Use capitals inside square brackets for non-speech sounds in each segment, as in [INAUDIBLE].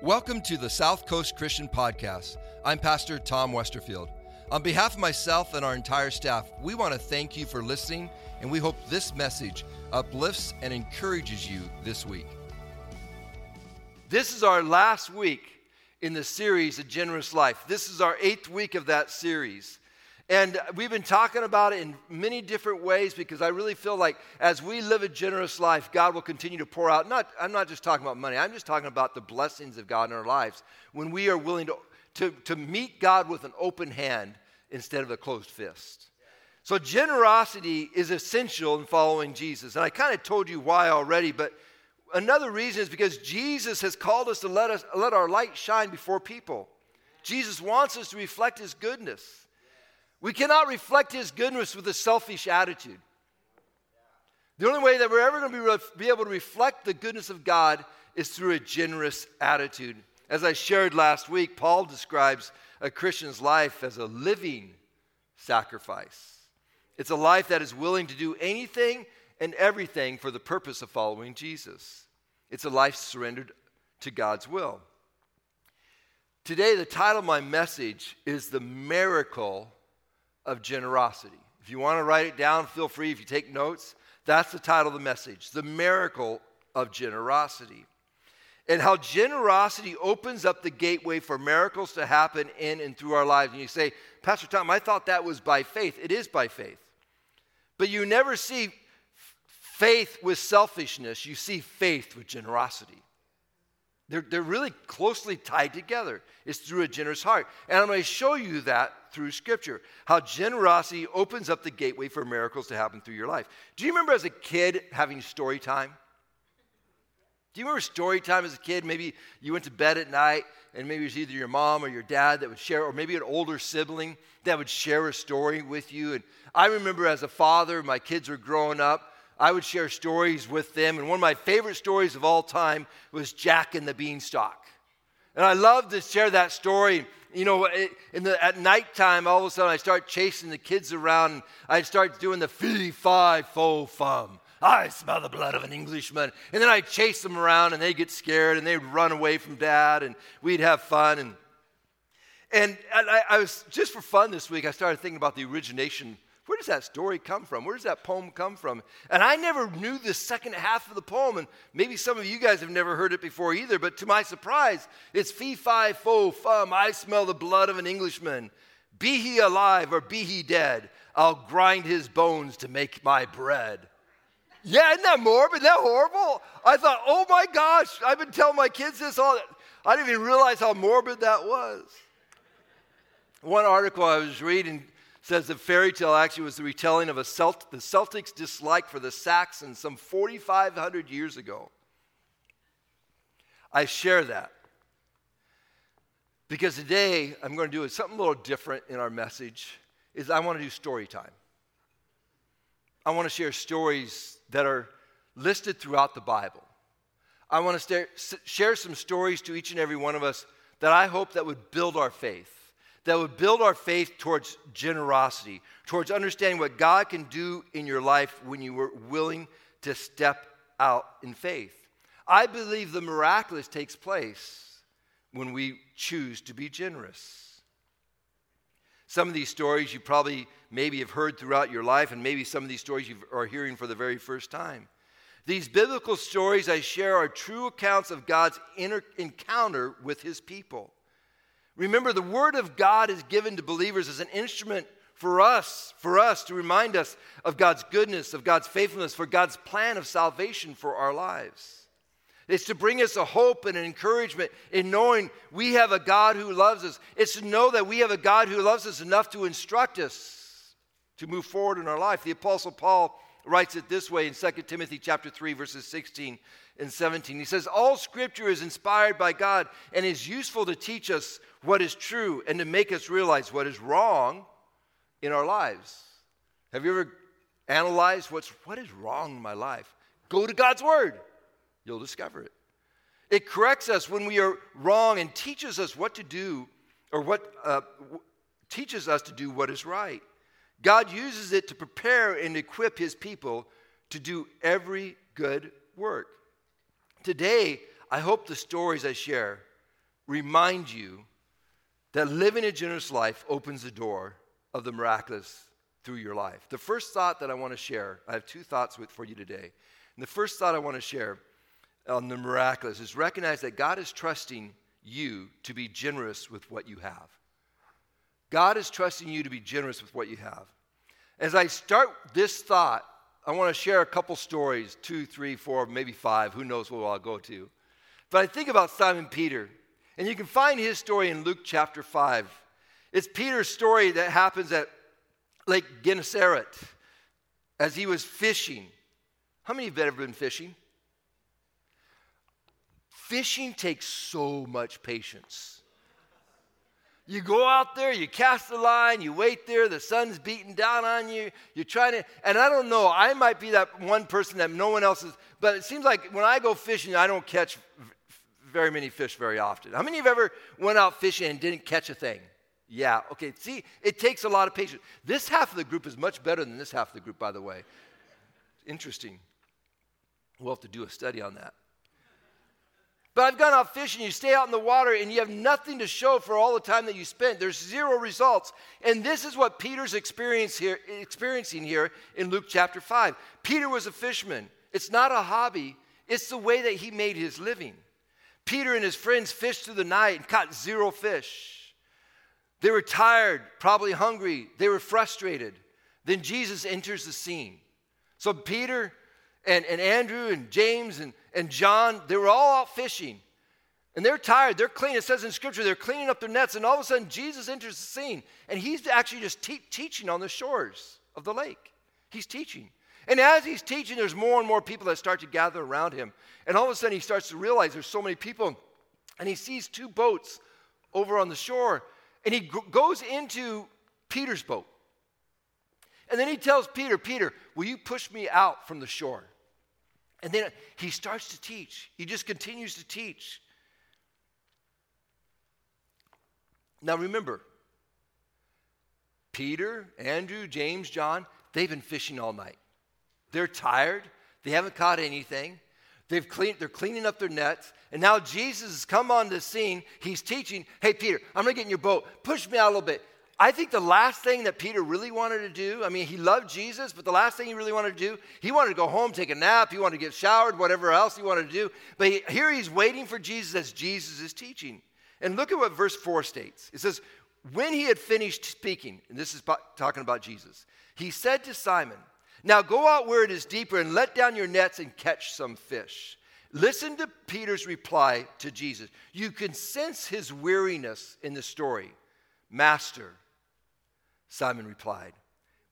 Welcome to the South Coast Christian Podcast. I'm Pastor Tom Westerfield. On behalf of myself and our entire staff, we want to thank you for listening, and we hope this message uplifts and encourages you this week. This is our last week in the series, A Generous Life. This is our eighth week of that series. And we've been talking about it in many different ways because I really feel like as we live a generous life, God will continue to pour out. Not, I'm not just talking about money, I'm just talking about the blessings of God in our lives when we are willing to, to, to meet God with an open hand instead of a closed fist. So, generosity is essential in following Jesus. And I kind of told you why already, but another reason is because Jesus has called us to let, us, let our light shine before people. Jesus wants us to reflect his goodness. We cannot reflect His goodness with a selfish attitude. The only way that we're ever going to be, be able to reflect the goodness of God is through a generous attitude. As I shared last week, Paul describes a Christian's life as a living sacrifice. It's a life that is willing to do anything and everything for the purpose of following Jesus. It's a life surrendered to God's will. Today, the title of my message is The Miracle of generosity. If you want to write it down, feel free. If you take notes, that's the title of the message The Miracle of Generosity. And how generosity opens up the gateway for miracles to happen in and through our lives. And you say, Pastor Tom, I thought that was by faith. It is by faith. But you never see faith with selfishness, you see faith with generosity. They're, they're really closely tied together. It's through a generous heart. And I'm going to show you that through Scripture, how generosity opens up the gateway for miracles to happen through your life. Do you remember as a kid having story time? Do you remember story time as a kid? Maybe you went to bed at night and maybe it was either your mom or your dad that would share, or maybe an older sibling that would share a story with you. And I remember as a father, my kids were growing up, I would share stories with them. And one of my favorite stories of all time was Jack and the Beanstalk. And I love to share that story. You know, in the, at nighttime, all of a sudden I start chasing the kids around. And I start doing the fee, fi, fo, fum. I smell the blood of an Englishman. And then I chase them around and they get scared and they'd run away from dad and we'd have fun. And, and I, I was, just for fun this week, I started thinking about the origination where does that story come from? Where does that poem come from? And I never knew the second half of the poem, and maybe some of you guys have never heard it before either, but to my surprise, it's fee, fi, fo, fum, I smell the blood of an Englishman. Be he alive or be he dead, I'll grind his bones to make my bread. Yeah, isn't that morbid? Isn't that horrible? I thought, oh my gosh, I've been telling my kids this all. I didn't even realize how morbid that was. One article I was reading says the fairy tale actually was the retelling of a Celt- the Celtics' dislike for the Saxons some 4,500 years ago. I share that because today I'm going to do something a little different in our message. Is I want to do story time. I want to share stories that are listed throughout the Bible. I want to share some stories to each and every one of us that I hope that would build our faith that would build our faith towards generosity, towards understanding what God can do in your life when you were willing to step out in faith. I believe the miraculous takes place when we choose to be generous. Some of these stories you probably maybe have heard throughout your life, and maybe some of these stories you are hearing for the very first time. These biblical stories I share are true accounts of God's inner encounter with his people. Remember, the Word of God is given to believers as an instrument for us, for us to remind us of God's goodness, of God's faithfulness, for God's plan of salvation for our lives. It's to bring us a hope and an encouragement in knowing we have a God who loves us. It's to know that we have a God who loves us enough to instruct us to move forward in our life. The Apostle Paul writes it this way in 2 Timothy chapter 3, verses 16 and 17. He says, All scripture is inspired by God and is useful to teach us what is true and to make us realize what is wrong in our lives. Have you ever analyzed what's what is wrong in my life? Go to God's word. You'll discover it. It corrects us when we are wrong and teaches us what to do or what uh, teaches us to do what is right. God uses it to prepare and equip his people to do every good work. Today, I hope the stories I share remind you that living a generous life opens the door of the miraculous through your life. The first thought that I want to share, I have two thoughts with, for you today. And the first thought I want to share on the miraculous is recognize that God is trusting you to be generous with what you have. God is trusting you to be generous with what you have. As I start this thought, I want to share a couple stories two, three, four, maybe five. Who knows what I'll go to. But I think about Simon Peter, and you can find his story in Luke chapter 5. It's Peter's story that happens at Lake Gennesaret as he was fishing. How many of you have ever been fishing? Fishing takes so much patience. You go out there, you cast the line, you wait there, the sun's beating down on you, you're trying to, and I don't know, I might be that one person that no one else is, but it seems like when I go fishing, I don't catch very many fish very often. How many of you ever went out fishing and didn't catch a thing? Yeah, okay, see, it takes a lot of patience. This half of the group is much better than this half of the group, by the way. Interesting. We'll have to do a study on that. But I've gone out fishing, you stay out in the water, and you have nothing to show for all the time that you spent. There's zero results. And this is what Peter's experience here, experiencing here in Luke chapter 5. Peter was a fisherman. It's not a hobby, it's the way that he made his living. Peter and his friends fished through the night and caught zero fish. They were tired, probably hungry, they were frustrated. Then Jesus enters the scene. So Peter and, and Andrew and James and, and John, they were all out fishing. And they're tired. They're cleaning. It says in Scripture, they're cleaning up their nets. And all of a sudden, Jesus enters the scene. And he's actually just te- teaching on the shores of the lake. He's teaching. And as he's teaching, there's more and more people that start to gather around him. And all of a sudden, he starts to realize there's so many people. And he sees two boats over on the shore. And he g- goes into Peter's boat. And then he tells Peter, Peter, will you push me out from the shore? And then he starts to teach. He just continues to teach. Now remember, Peter, Andrew, James, John, they've been fishing all night. They're tired. They haven't caught anything. They've cleaned, they're cleaning up their nets. And now Jesus has come on the scene. He's teaching, hey, Peter, I'm going to get in your boat. Push me out a little bit. I think the last thing that Peter really wanted to do, I mean, he loved Jesus, but the last thing he really wanted to do, he wanted to go home, take a nap, he wanted to get showered, whatever else he wanted to do. But he, here he's waiting for Jesus as Jesus is teaching. And look at what verse 4 states it says, When he had finished speaking, and this is talking about Jesus, he said to Simon, Now go out where it is deeper and let down your nets and catch some fish. Listen to Peter's reply to Jesus. You can sense his weariness in the story. Master, Simon replied,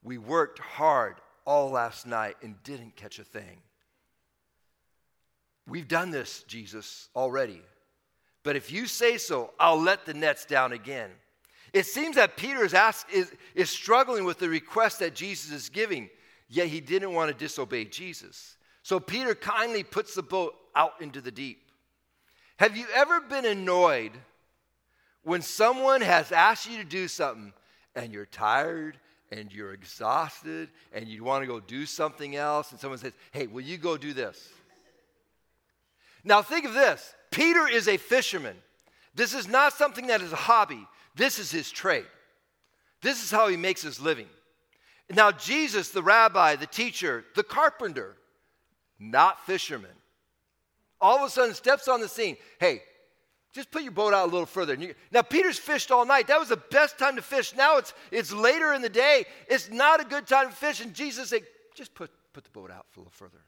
We worked hard all last night and didn't catch a thing. We've done this, Jesus, already. But if you say so, I'll let the nets down again. It seems that Peter is, asked, is, is struggling with the request that Jesus is giving, yet he didn't want to disobey Jesus. So Peter kindly puts the boat out into the deep. Have you ever been annoyed when someone has asked you to do something and you're tired and you're exhausted and you want to go do something else, and someone says, Hey, will you go do this? Now, think of this Peter is a fisherman. This is not something that is a hobby, this is his trade. This is how he makes his living. Now, Jesus, the rabbi, the teacher, the carpenter, not fisherman, all of a sudden steps on the scene. Hey, just put your boat out a little further. Now, Peter's fished all night. That was the best time to fish. Now it's, it's later in the day. It's not a good time to fish. And Jesus said, just put, put the boat out a little further.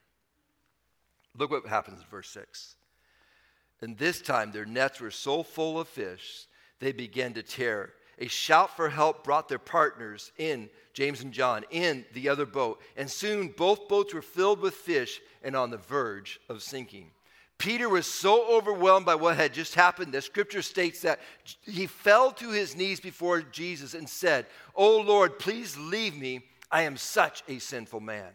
Look what happens in verse 6. And this time their nets were so full of fish, they began to tear. A shout for help brought their partners in, James and John, in the other boat. And soon both boats were filled with fish and on the verge of sinking. Peter was so overwhelmed by what had just happened that scripture states that he fell to his knees before Jesus and said, Oh Lord, please leave me. I am such a sinful man.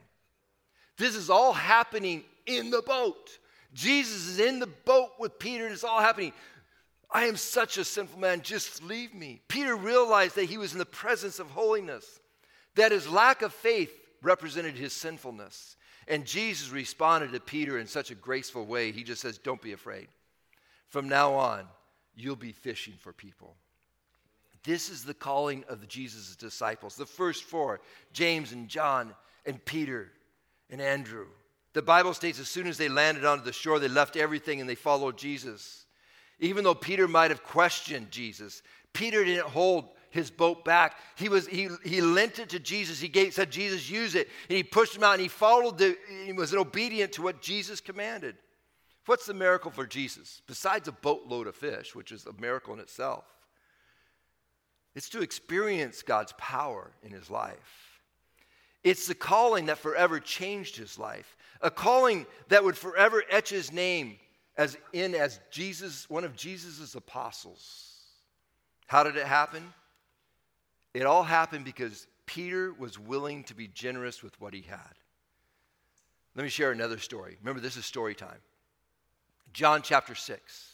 This is all happening in the boat. Jesus is in the boat with Peter, and it's all happening. I am such a sinful man, just leave me. Peter realized that he was in the presence of holiness, that his lack of faith represented his sinfulness. And Jesus responded to Peter in such a graceful way. He just says, Don't be afraid. From now on, you'll be fishing for people. This is the calling of Jesus' disciples, the first four James and John and Peter and Andrew. The Bible states as soon as they landed onto the shore, they left everything and they followed Jesus. Even though Peter might have questioned Jesus, Peter didn't hold his boat back. He, was, he, he lent it to Jesus. He gave, said, Jesus, use it. And he pushed him out and he followed, the, he was obedient to what Jesus commanded. What's the miracle for Jesus? Besides a boatload of fish, which is a miracle in itself, it's to experience God's power in his life. It's the calling that forever changed his life, a calling that would forever etch his name as in as Jesus, one of Jesus' apostles. How did it happen? It all happened because Peter was willing to be generous with what he had. Let me share another story. Remember, this is story time. John chapter 6.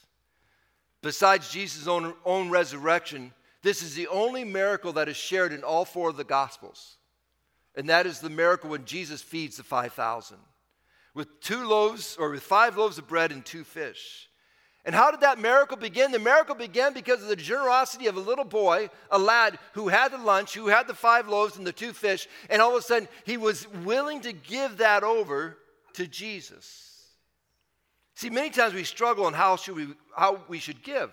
Besides Jesus' own, own resurrection, this is the only miracle that is shared in all four of the Gospels. And that is the miracle when Jesus feeds the 5,000 with two loaves or with five loaves of bread and two fish. And how did that miracle begin? The miracle began because of the generosity of a little boy, a lad who had the lunch, who had the five loaves and the two fish, and all of a sudden he was willing to give that over to Jesus. See, many times we struggle on how should we how we should give.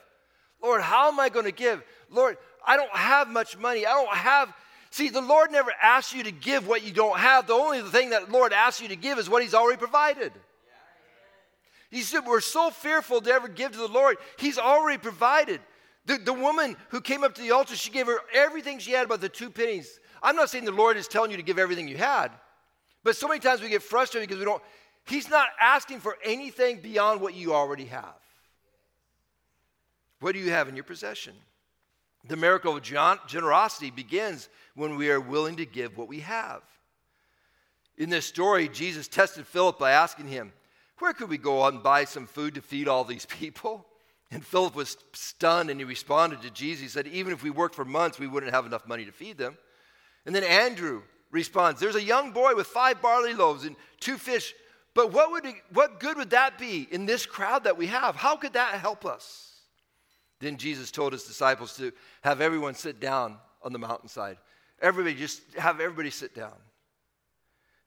Lord, how am I going to give? Lord, I don't have much money. I don't have See, the Lord never asks you to give what you don't have. The only thing that the Lord asks you to give is what He's already provided. He said, We're so fearful to ever give to the Lord. He's already provided. The, the woman who came up to the altar, she gave her everything she had but the two pennies. I'm not saying the Lord is telling you to give everything you had, but so many times we get frustrated because we don't. He's not asking for anything beyond what you already have. What do you have in your possession? The miracle of generosity begins when we are willing to give what we have. In this story, Jesus tested Philip by asking him, Where could we go out and buy some food to feed all these people? [LAUGHS] And Philip was stunned and he responded to Jesus. He said, Even if we worked for months, we wouldn't have enough money to feed them. And then Andrew responds, There's a young boy with five barley loaves and two fish, but what, would it, what good would that be in this crowd that we have? How could that help us? Then Jesus told his disciples to have everyone sit down on the mountainside. Everybody, just have everybody sit down.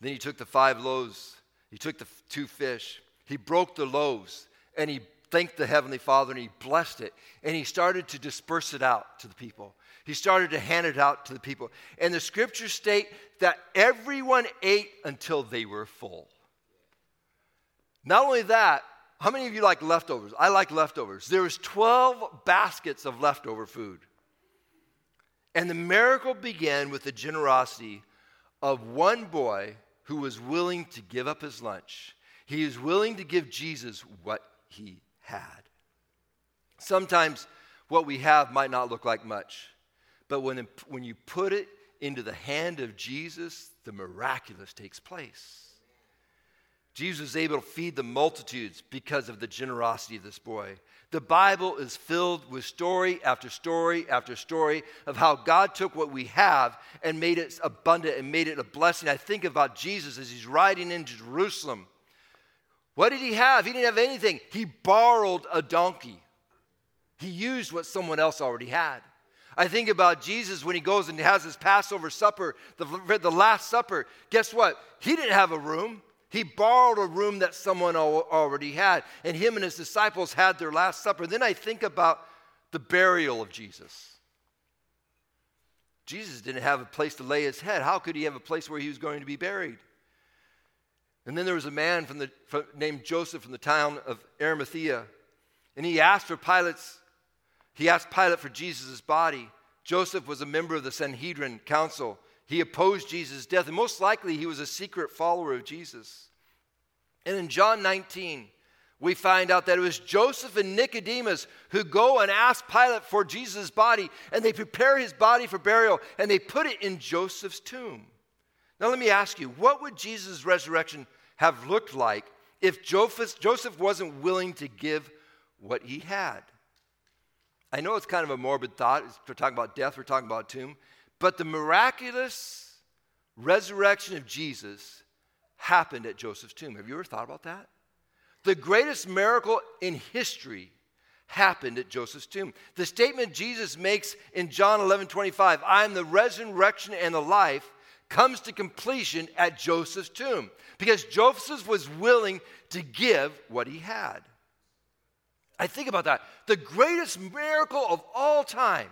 Then he took the five loaves, he took the two fish, he broke the loaves, and he thanked the Heavenly Father and he blessed it. And he started to disperse it out to the people. He started to hand it out to the people. And the scriptures state that everyone ate until they were full. Not only that, how many of you like leftovers? I like leftovers. There was 12 baskets of leftover food. And the miracle began with the generosity of one boy who was willing to give up his lunch. He was willing to give Jesus what he had. Sometimes what we have might not look like much, but when, when you put it into the hand of Jesus, the miraculous takes place. Jesus was able to feed the multitudes because of the generosity of this boy. The Bible is filled with story after story after story of how God took what we have and made it abundant and made it a blessing. I think about Jesus as he's riding into Jerusalem. What did he have? He didn't have anything. He borrowed a donkey. He used what someone else already had. I think about Jesus when he goes and has his Passover supper, the, the Last Supper. Guess what? He didn't have a room. He borrowed a room that someone already had, and him and his disciples had their Last Supper. Then I think about the burial of Jesus. Jesus didn't have a place to lay his head. How could he have a place where he was going to be buried? And then there was a man from the, from, named Joseph from the town of Arimathea, and he asked for Pilate's, he asked Pilate for Jesus' body. Joseph was a member of the Sanhedrin council. He opposed Jesus' death, and most likely he was a secret follower of Jesus. And in John 19, we find out that it was Joseph and Nicodemus who go and ask Pilate for Jesus' body, and they prepare his body for burial, and they put it in Joseph's tomb. Now, let me ask you, what would Jesus' resurrection have looked like if Joseph wasn't willing to give what he had? I know it's kind of a morbid thought. We're talking about death, we're talking about tomb. But the miraculous resurrection of Jesus happened at Joseph's tomb. Have you ever thought about that? The greatest miracle in history happened at Joseph's tomb. The statement Jesus makes in John 11 25, I am the resurrection and the life, comes to completion at Joseph's tomb because Joseph was willing to give what he had. I think about that. The greatest miracle of all time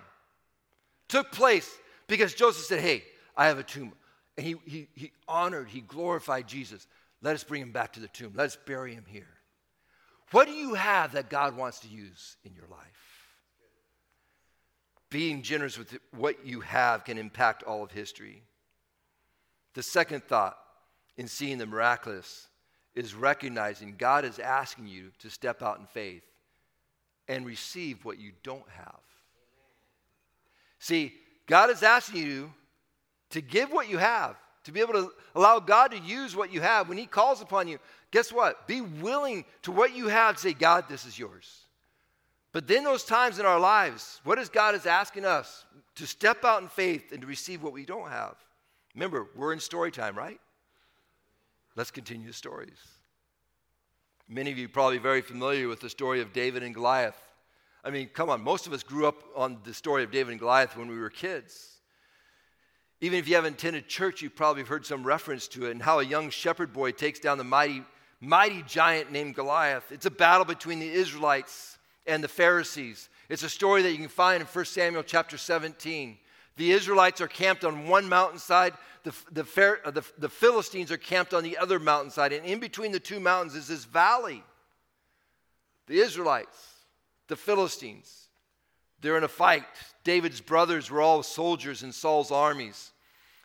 took place because Joseph said, Hey, I have a tomb. And he, he, he honored, he glorified Jesus. Let us bring him back to the tomb. Let us bury him here. What do you have that God wants to use in your life? Being generous with what you have can impact all of history. The second thought in seeing the miraculous is recognizing God is asking you to step out in faith and receive what you don't have. See, God is asking you to give what you have, to be able to allow God to use what you have. When He calls upon you, guess what? Be willing to what you have say, God, this is yours. But then those times in our lives, what is God is asking us? To step out in faith and to receive what we don't have. Remember, we're in story time, right? Let's continue the stories. Many of you probably very familiar with the story of David and Goliath. I mean, come on, most of us grew up on the story of David and Goliath when we were kids. Even if you haven't attended church, you've probably heard some reference to it and how a young shepherd boy takes down the mighty, mighty giant named Goliath. It's a battle between the Israelites and the Pharisees. It's a story that you can find in 1 Samuel chapter 17. The Israelites are camped on one mountainside, the, the, uh, the, the Philistines are camped on the other mountainside, and in between the two mountains is this valley. The Israelites, the Philistines, they're in a fight. David's brothers were all soldiers in Saul's armies,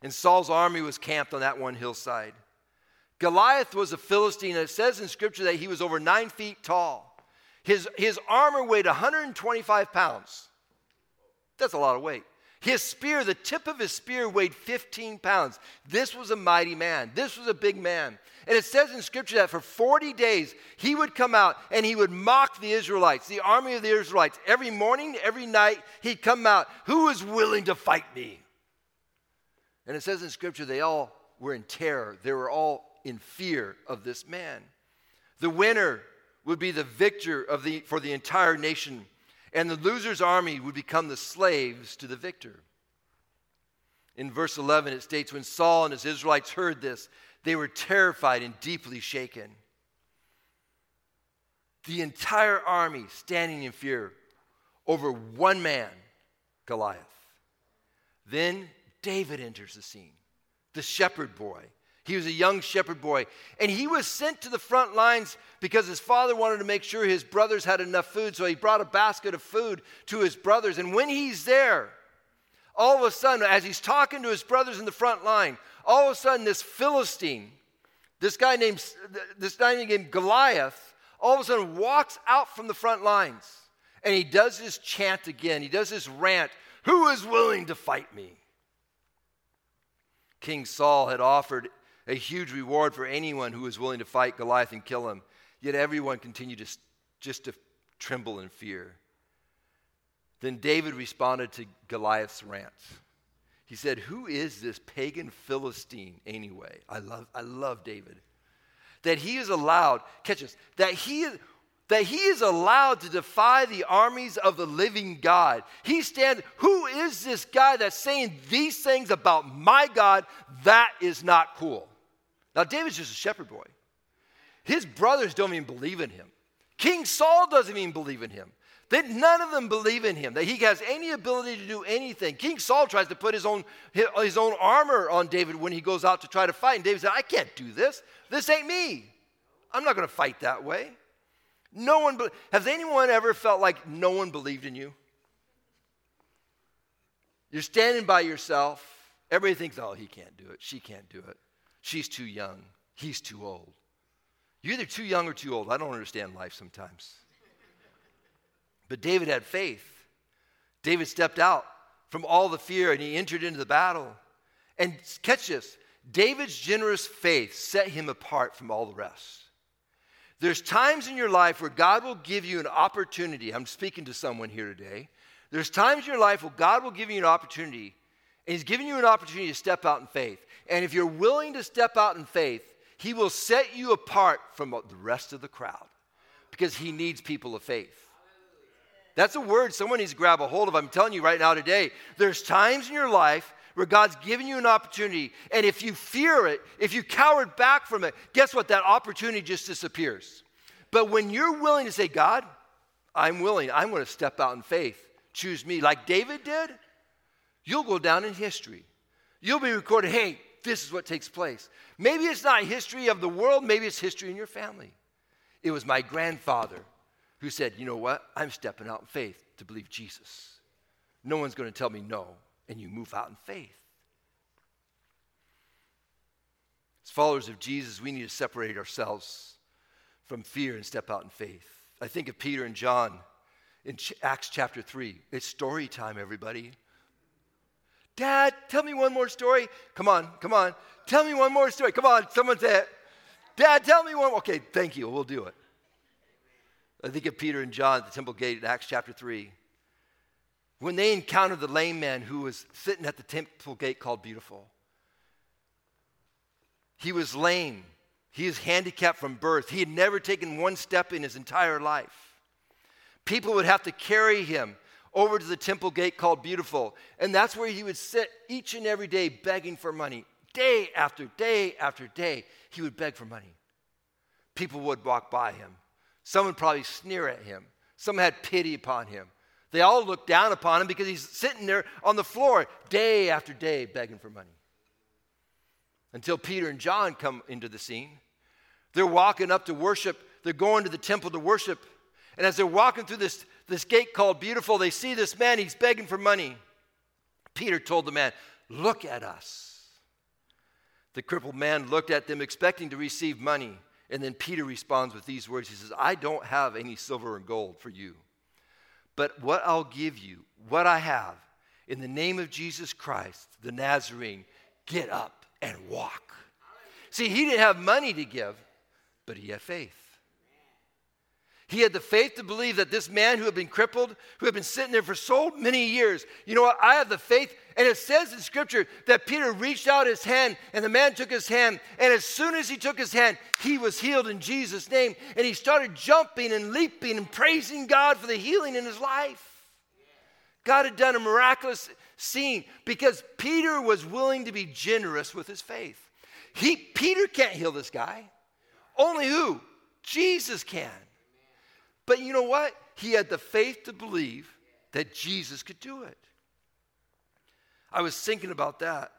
and Saul's army was camped on that one hillside. Goliath was a Philistine, and it says in Scripture that he was over nine feet tall. His, his armor weighed 125 pounds. That's a lot of weight. His spear, the tip of his spear weighed 15 pounds. This was a mighty man. This was a big man. And it says in scripture that for 40 days he would come out and he would mock the Israelites, the army of the Israelites. Every morning, every night, he'd come out. Who is willing to fight me? And it says in scripture they all were in terror, they were all in fear of this man. The winner would be the victor of the, for the entire nation and the loser's army would become the slaves to the victor. In verse 11, it states When Saul and his Israelites heard this, they were terrified and deeply shaken. The entire army standing in fear over one man, Goliath. Then David enters the scene, the shepherd boy he was a young shepherd boy. And he was sent to the front lines because his father wanted to make sure his brothers had enough food. So he brought a basket of food to his brothers. And when he's there, all of a sudden, as he's talking to his brothers in the front line, all of a sudden, this Philistine, this guy named, this guy named Goliath, all of a sudden walks out from the front lines. And he does his chant again. He does his rant Who is willing to fight me? King Saul had offered a huge reward for anyone who was willing to fight Goliath and kill him. Yet everyone continued to, just to tremble in fear. Then David responded to Goliath's rant. He said, Who is this pagan Philistine anyway? I love, I love David. That he is allowed, catch this, that he, that he is allowed to defy the armies of the living God. He stands, who is this guy that's saying these things about my God? That is not cool. Now, David's just a shepherd boy. His brothers don't even believe in him. King Saul doesn't even believe in him. That none of them believe in him, that he has any ability to do anything. King Saul tries to put his own, his own armor on David when he goes out to try to fight. And David said, I can't do this. This ain't me. I'm not going to fight that way. No one, be- has anyone ever felt like no one believed in you? You're standing by yourself. Everybody thinks, oh, he can't do it. She can't do it. She's too young. He's too old. You're either too young or too old. I don't understand life sometimes. But David had faith. David stepped out from all the fear and he entered into the battle. And catch this David's generous faith set him apart from all the rest. There's times in your life where God will give you an opportunity. I'm speaking to someone here today. There's times in your life where God will give you an opportunity, and He's giving you an opportunity to step out in faith. And if you're willing to step out in faith, He will set you apart from the rest of the crowd because He needs people of faith. That's a word someone needs to grab a hold of. I'm telling you right now today. There's times in your life where God's giving you an opportunity, and if you fear it, if you cowered back from it, guess what? That opportunity just disappears. But when you're willing to say, God, I'm willing, I'm going to step out in faith, choose me, like David did, you'll go down in history. You'll be recorded, hey, this is what takes place. Maybe it's not history of the world, maybe it's history in your family. It was my grandfather who said, You know what? I'm stepping out in faith to believe Jesus. No one's going to tell me no, and you move out in faith. As followers of Jesus, we need to separate ourselves from fear and step out in faith. I think of Peter and John in Acts chapter 3. It's story time, everybody. Dad, tell me one more story. Come on, come on. Tell me one more story. Come on, someone say it. Dad, tell me one. Okay, thank you. We'll do it. I think of Peter and John at the temple gate in Acts chapter 3. When they encountered the lame man who was sitting at the temple gate called Beautiful, he was lame. He is handicapped from birth. He had never taken one step in his entire life. People would have to carry him over to the temple gate called Beautiful. And that's where he would sit each and every day begging for money. Day after day after day, he would beg for money. People would walk by him. Some would probably sneer at him. Some had pity upon him. They all looked down upon him because he's sitting there on the floor day after day begging for money. Until Peter and John come into the scene. They're walking up to worship, they're going to the temple to worship. And as they're walking through this this gate called Beautiful, they see this man, he's begging for money. Peter told the man, Look at us. The crippled man looked at them, expecting to receive money. And then Peter responds with these words He says, I don't have any silver and gold for you, but what I'll give you, what I have, in the name of Jesus Christ, the Nazarene, get up and walk. See, he didn't have money to give, but he had faith. He had the faith to believe that this man who had been crippled, who had been sitting there for so many years, you know what? I have the faith. And it says in scripture that Peter reached out his hand and the man took his hand. And as soon as he took his hand, he was healed in Jesus' name. And he started jumping and leaping and praising God for the healing in his life. God had done a miraculous scene because Peter was willing to be generous with his faith. He, Peter can't heal this guy. Only who? Jesus can. But you know what? He had the faith to believe that Jesus could do it. I was thinking about that.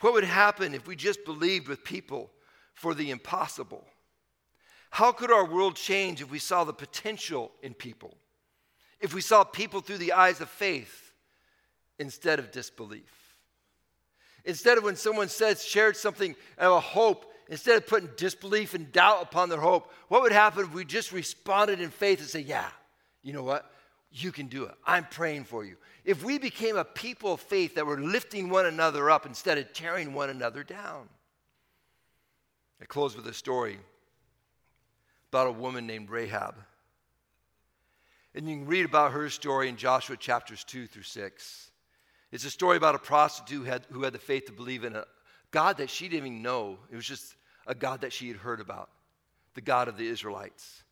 What would happen if we just believed with people for the impossible? How could our world change if we saw the potential in people? If we saw people through the eyes of faith instead of disbelief? Instead of when someone says, shared something of a hope instead of putting disbelief and doubt upon their hope, what would happen if we just responded in faith and say, Yeah, you know what? You can do it. I'm praying for you. If we became a people of faith that were lifting one another up instead of tearing one another down. I close with a story about a woman named Rahab. And you can read about her story in Joshua chapters 2 through 6. It's a story about a prostitute who had, who had the faith to believe in a God that she didn't even know. It was just a God that she had heard about, the God of the Israelites.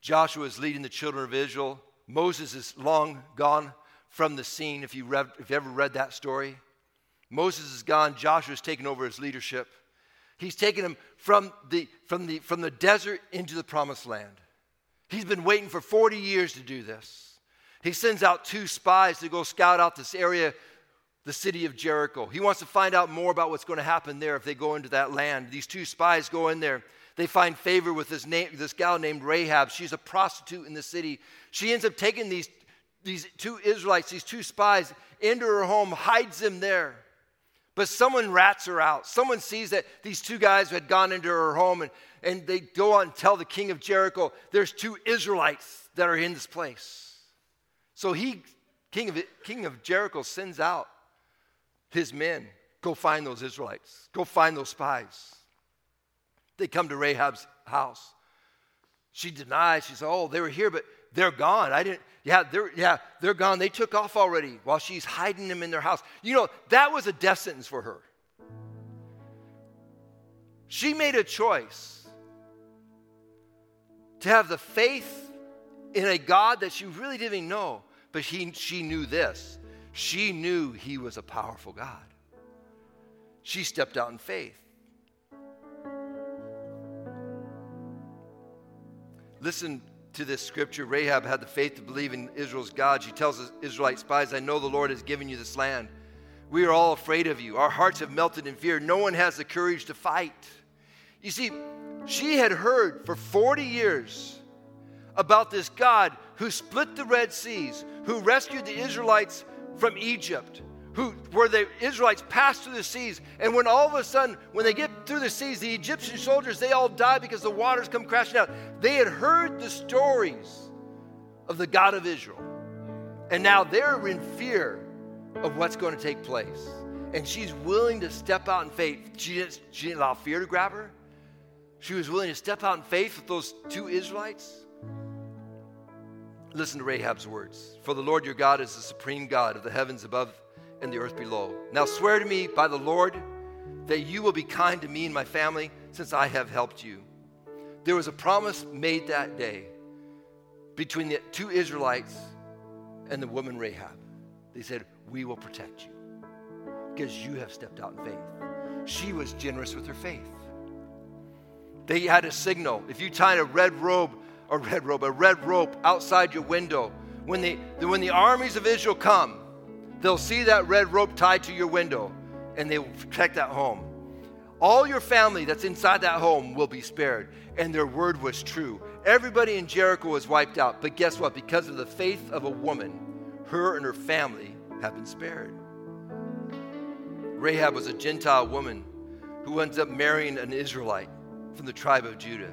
Joshua is leading the children of Israel. Moses is long gone from the scene, if, you read, if you ever read that story. Moses is gone, Joshua's taken over his leadership. He's taken him from the, from, the, from the desert into the promised land. He's been waiting for 40 years to do this. He sends out two spies to go scout out this area the city of Jericho. He wants to find out more about what's going to happen there if they go into that land. These two spies go in there. They find favor with this, name, this gal named Rahab. She's a prostitute in the city. She ends up taking these, these two Israelites, these two spies, into her home, hides them there. But someone rats her out. Someone sees that these two guys had gone into her home and, and they go on and tell the king of Jericho, there's two Israelites that are in this place. So he, king of, king of Jericho, sends out his men, go find those Israelites, go find those spies. They come to Rahab's house. She denies, she says, Oh, they were here, but they're gone. I didn't, yeah, they're, yeah, they're gone. They took off already while she's hiding them in their house. You know, that was a death sentence for her. She made a choice to have the faith in a God that she really didn't know. But he, she knew this. She knew he was a powerful God. She stepped out in faith. Listen to this scripture. Rahab had the faith to believe in Israel's God. She tells the Israelite spies, I know the Lord has given you this land. We are all afraid of you. Our hearts have melted in fear. No one has the courage to fight. You see, she had heard for 40 years about this God who split the Red Seas, who rescued the Israelites from Egypt, who where the Israelites passed through the seas, and when all of a sudden, when they get through the seas, the Egyptian soldiers they all die because the waters come crashing out. They had heard the stories of the God of Israel, and now they're in fear of what's going to take place. And she's willing to step out in faith. She didn't, she didn't allow fear to grab her. She was willing to step out in faith with those two Israelites. Listen to Rahab's words. For the Lord your God is the supreme God of the heavens above and the earth below. Now swear to me by the Lord that you will be kind to me and my family since I have helped you. There was a promise made that day between the two Israelites and the woman Rahab. They said, We will protect you because you have stepped out in faith. She was generous with her faith. They had a signal. If you tied a red robe a red rope, a red rope outside your window. When the, when the armies of Israel come, they'll see that red rope tied to your window and they will protect that home. All your family that's inside that home will be spared. And their word was true. Everybody in Jericho was wiped out. But guess what? Because of the faith of a woman, her and her family have been spared. Rahab was a Gentile woman who ends up marrying an Israelite from the tribe of Judah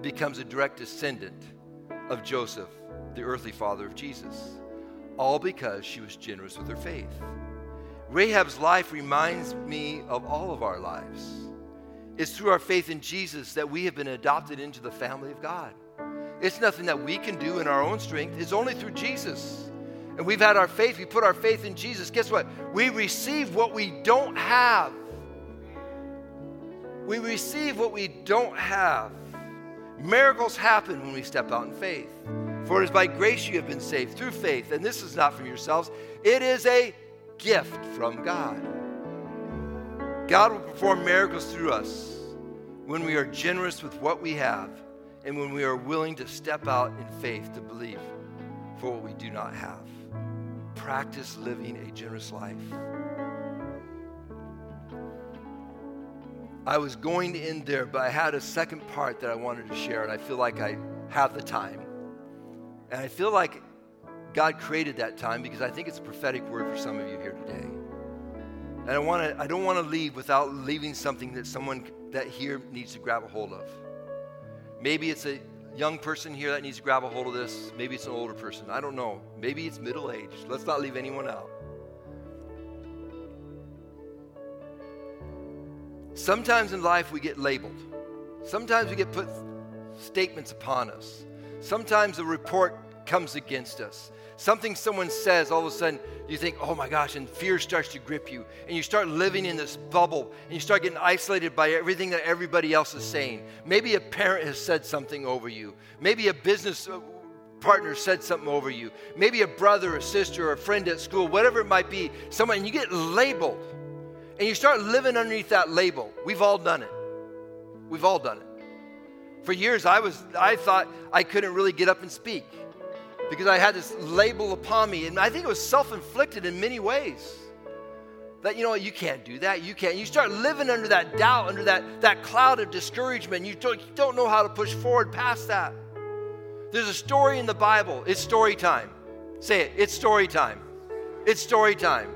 and becomes a direct descendant of Joseph, the earthly father of Jesus, all because she was generous with her faith. Rahab's life reminds me of all of our lives. It's through our faith in Jesus that we have been adopted into the family of God. It's nothing that we can do in our own strength, it's only through Jesus. And we've had our faith, we put our faith in Jesus. Guess what? We receive what we don't have. We receive what we don't have. Miracles happen when we step out in faith. For it is by grace you have been saved through faith, and this is not from yourselves, it is a gift from God. God will perform miracles through us when we are generous with what we have and when we are willing to step out in faith to believe for what we do not have. Practice living a generous life. I was going to end there, but I had a second part that I wanted to share, and I feel like I have the time. And I feel like God created that time because I think it's a prophetic word for some of you here today. And I, want to, I don't want to leave without leaving something that someone that here needs to grab a hold of. Maybe it's a young person here that needs to grab a hold of this. Maybe it's an older person. I don't know. Maybe it's middle aged. Let's not leave anyone out. Sometimes in life we get labeled. Sometimes we get put statements upon us. Sometimes a report comes against us. Something someone says, all of a sudden you think, oh my gosh, and fear starts to grip you. And you start living in this bubble and you start getting isolated by everything that everybody else is saying. Maybe a parent has said something over you. Maybe a business uh, partner said something over you. Maybe a brother, a sister, or a friend at school, whatever it might be, someone, and you get labeled and you start living underneath that label. We've all done it. We've all done it. For years, I was I thought I couldn't really get up and speak because I had this label upon me, and I think it was self-inflicted in many ways. That you know you can't do that. You can't. You start living under that doubt, under that that cloud of discouragement. You don't, you don't know how to push forward past that. There's a story in the Bible. It's story time. Say it. It's story time. It's story time.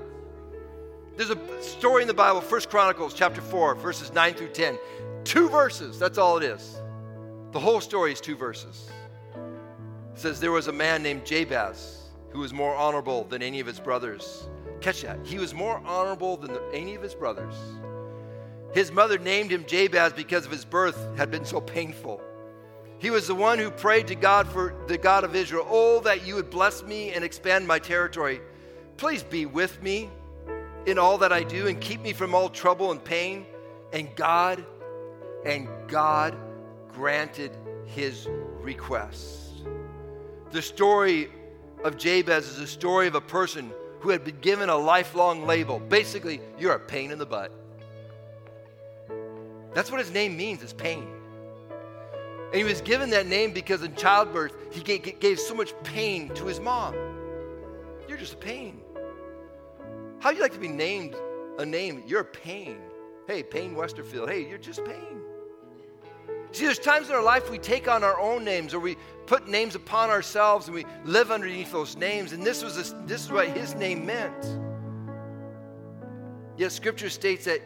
There's a story in the Bible, First Chronicles chapter 4, verses 9 through 10. Two verses, that's all it is. The whole story is two verses. It says, There was a man named Jabez who was more honorable than any of his brothers. Catch that. He was more honorable than any of his brothers. His mother named him Jabez because of his birth had been so painful. He was the one who prayed to God for the God of Israel, Oh, that you would bless me and expand my territory. Please be with me in all that I do and keep me from all trouble and pain. And God, and God granted his request. The story of Jabez is a story of a person who had been given a lifelong label. Basically, you're a pain in the butt. That's what his name means, is pain. And he was given that name because in childbirth, he gave, so much pain to his mom. You're just a pain. How would you like to be named a name? You're pain. Hey, Pain Westerfield. Hey, you're just pain. See, there's times in our life we take on our own names or we put names upon ourselves and we live underneath those names. And this was this is what his name meant. Yet scripture states that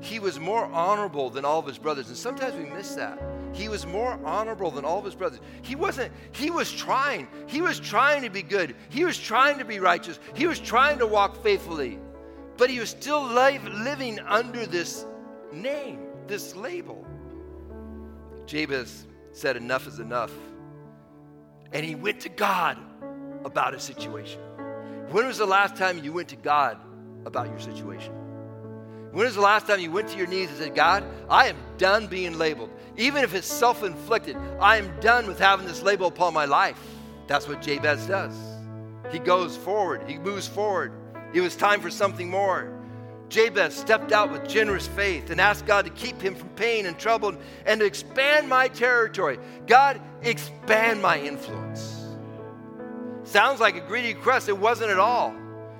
he was more honorable than all of his brothers. And sometimes we miss that. He was more honorable than all of his brothers. He wasn't, he was trying. He was trying to be good. He was trying to be righteous. He was trying to walk faithfully. But he was still living under this name, this label. Jabez said, Enough is enough. And he went to God about his situation. When was the last time you went to God about your situation? When was the last time you went to your knees and said, God, I am done being labeled? Even if it's self inflicted, I am done with having this label upon my life. That's what Jabez does. He goes forward, he moves forward. It was time for something more. Jabez stepped out with generous faith and asked God to keep him from pain and trouble and to expand my territory. God, expand my influence. Sounds like a greedy request. It wasn't at all.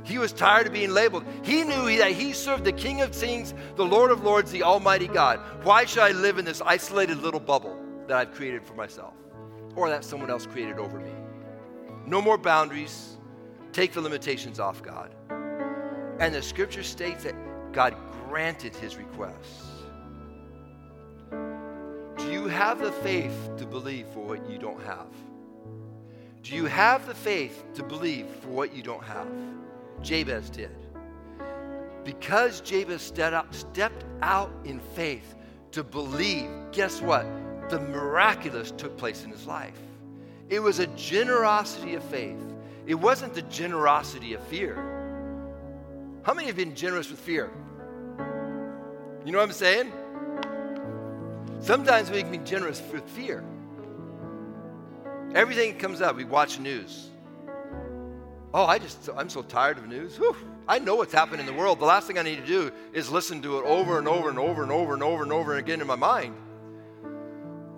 He was tired of being labeled. He knew that he served the King of Kings, the Lord of Lords, the Almighty God. Why should I live in this isolated little bubble that I've created for myself or that someone else created over me? No more boundaries. Take the limitations off, God. And the scripture states that God granted his request. Do you have the faith to believe for what you don't have? Do you have the faith to believe for what you don't have? Jabez did. Because Jabez stepped out, in faith to believe, guess what? The miraculous took place in his life. It was a generosity of faith. It wasn't the generosity of fear. How many have been generous with fear? You know what I'm saying? Sometimes we can be generous with fear. Everything comes up, we watch news. Oh, I just, I'm so tired of news. Whew. I know what's happening in the world. The last thing I need to do is listen to it over and over and over and over and over and over again in my mind.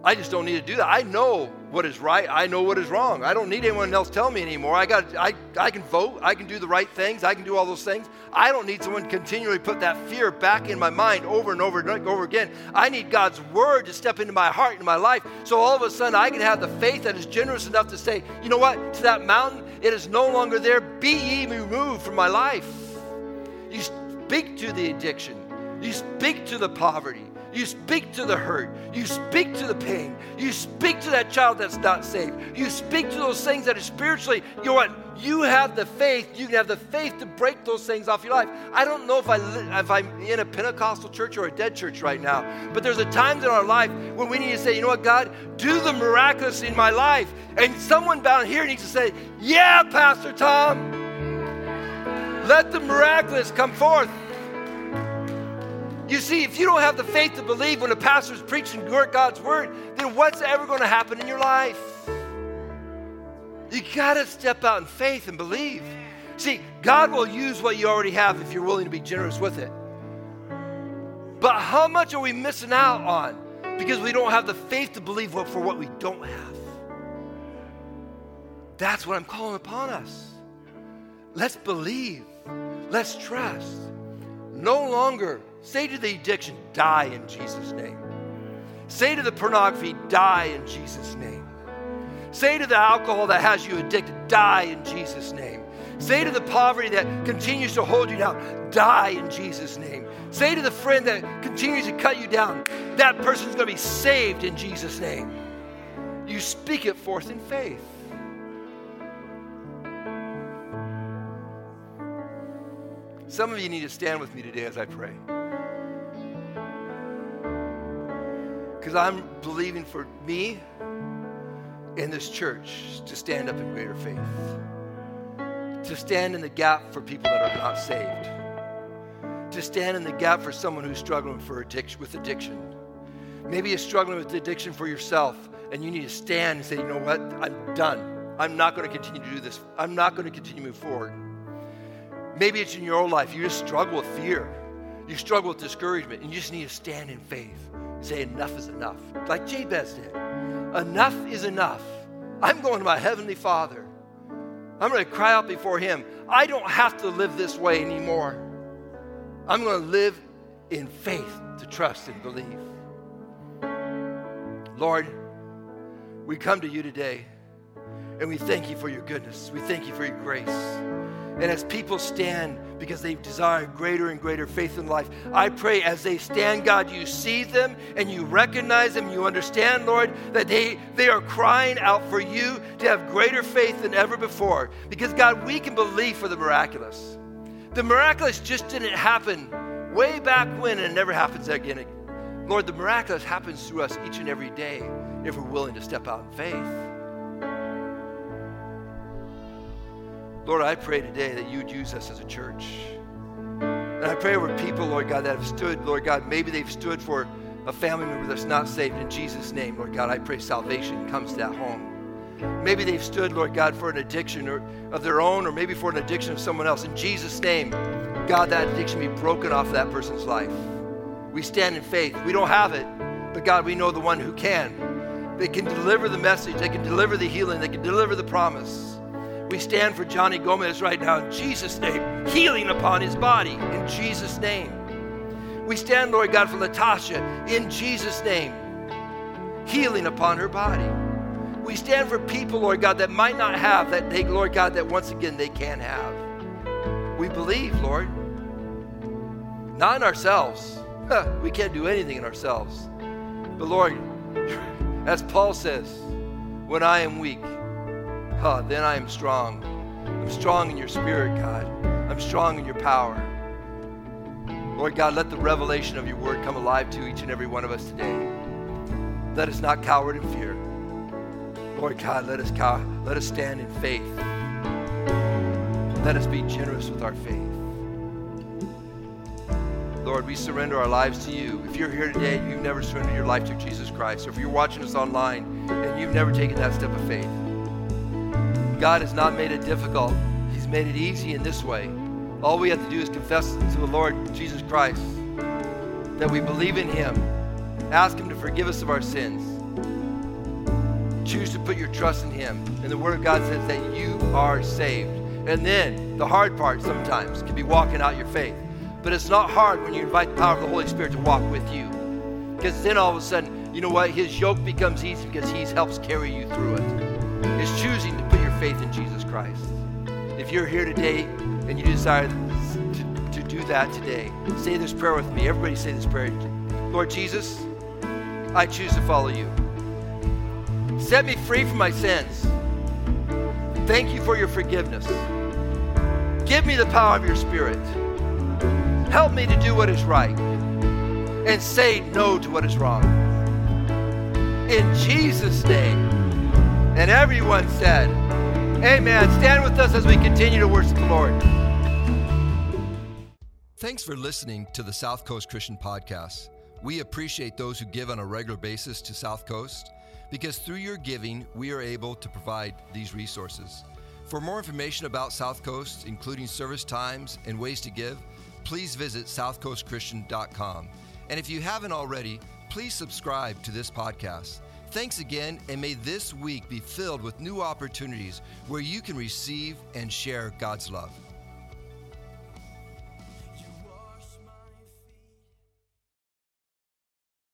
I just don't need to do that. I know what is right. I know what is wrong. I don't need anyone else tell me anymore. I got I, I can vote. I can do the right things. I can do all those things. I don't need someone continually put that fear back in my mind over and over and over again. I need God's word to step into my heart and my life. So all of a sudden I can have the faith that is generous enough to say, you know what, to that mountain, it is no longer there. Be ye removed from my life. You speak to the addiction. You speak to the poverty. You speak to the hurt. You speak to the pain. You speak to that child that's not saved. You speak to those things that are spiritually, you know what? You have the faith. You can have the faith to break those things off your life. I don't know if, I, if I'm in a Pentecostal church or a dead church right now, but there's a times in our life when we need to say, you know what, God, do the miraculous in my life. And someone down here needs to say, yeah, Pastor Tom. Let the miraculous come forth. You see, if you don't have the faith to believe when a pastor is preaching God's word, then what's ever going to happen in your life? You got to step out in faith and believe. See, God will use what you already have if you're willing to be generous with it. But how much are we missing out on because we don't have the faith to believe for what we don't have? That's what I'm calling upon us. Let's believe. Let's trust. No longer Say to the addiction, die in Jesus' name. Say to the pornography, die in Jesus' name. Say to the alcohol that has you addicted, die in Jesus' name. Say to the poverty that continues to hold you down, die in Jesus' name. Say to the friend that continues to cut you down, that person's going to be saved in Jesus' name. You speak it forth in faith. Some of you need to stand with me today as I pray. Because I'm believing for me in this church to stand up in greater faith, to stand in the gap for people that are not saved, to stand in the gap for someone who's struggling for addiction, with addiction. Maybe you're struggling with addiction for yourself, and you need to stand and say, you know what? I'm done. I'm not going to continue to do this. I'm not going to continue to move forward. Maybe it's in your own life. You just struggle with fear. You struggle with discouragement, and you just need to stand in faith and say, Enough is enough. Like Jabez did. Enough is enough. I'm going to my Heavenly Father. I'm going to cry out before Him. I don't have to live this way anymore. I'm going to live in faith to trust and believe. Lord, we come to you today and we thank you for your goodness. We thank you for your grace. And as people stand because they desire greater and greater faith in life, I pray as they stand, God, you see them and you recognize them. You understand, Lord, that they, they are crying out for you to have greater faith than ever before. Because, God, we can believe for the miraculous. The miraculous just didn't happen way back when and it never happens again. Lord, the miraculous happens through us each and every day if we're willing to step out in faith. Lord, I pray today that you would use us as a church. And I pray over people, Lord God, that have stood, Lord God, maybe they've stood for a family member that's not saved. In Jesus' name, Lord God, I pray salvation comes to that home. Maybe they've stood, Lord God, for an addiction or of their own, or maybe for an addiction of someone else. In Jesus' name, God, that addiction be broken off of that person's life. We stand in faith. We don't have it, but God, we know the one who can. They can deliver the message, they can deliver the healing, they can deliver the promise. We stand for Johnny Gomez right now in Jesus' name, healing upon his body in Jesus' name. We stand, Lord God, for Latasha in Jesus' name, healing upon her body. We stand for people, Lord God, that might not have that they, Lord God, that once again they can have. We believe, Lord, not in ourselves we can't do anything in ourselves. But Lord, [LAUGHS] as Paul says, when I am weak, huh, then I am strong. I'm strong in your spirit, God. I'm strong in your power. Lord God, let the revelation of your word come alive to each and every one of us today. Let us not cower in fear. Lord God, let us cower, let us stand in faith. Let us be generous with our faith. Lord, we surrender our lives to you. If you're here today and you've never surrendered your life to Jesus Christ, or if you're watching us online and you've never taken that step of faith, God has not made it difficult. He's made it easy in this way. All we have to do is confess to the Lord Jesus Christ that we believe in Him, ask Him to forgive us of our sins, choose to put your trust in Him. And the Word of God says that you are saved. And then the hard part sometimes can be walking out your faith. But it's not hard when you invite the power of the Holy Spirit to walk with you. Because then all of a sudden, you know what? His yoke becomes easy because he helps carry you through it. It's choosing faith in Jesus Christ. If you're here today and you desire to, to do that today, say this prayer with me. Everybody say this prayer. Lord Jesus, I choose to follow you. Set me free from my sins. Thank you for your forgiveness. Give me the power of your Spirit Help me to do what is right and say no to what is wrong. In Jesus' name. And everyone said, Amen. Stand with us as we continue to worship the Lord. Thanks for listening to the South Coast Christian Podcast. We appreciate those who give on a regular basis to South Coast because through your giving, we are able to provide these resources. For more information about South Coast, including service times and ways to give, please visit southcoastchristian.com. And if you haven't already, please subscribe to this podcast. Thanks again, and may this week be filled with new opportunities where you can receive and share God's love.